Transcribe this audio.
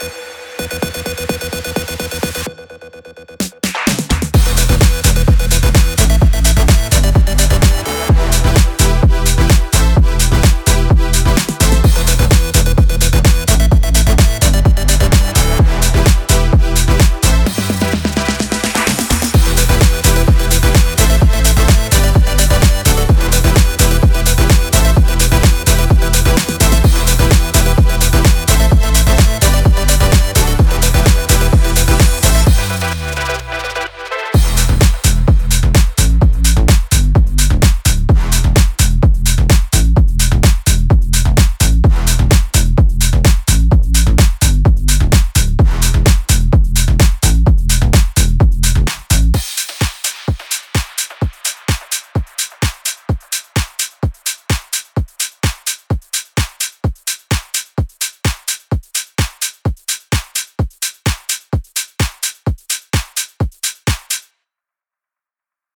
you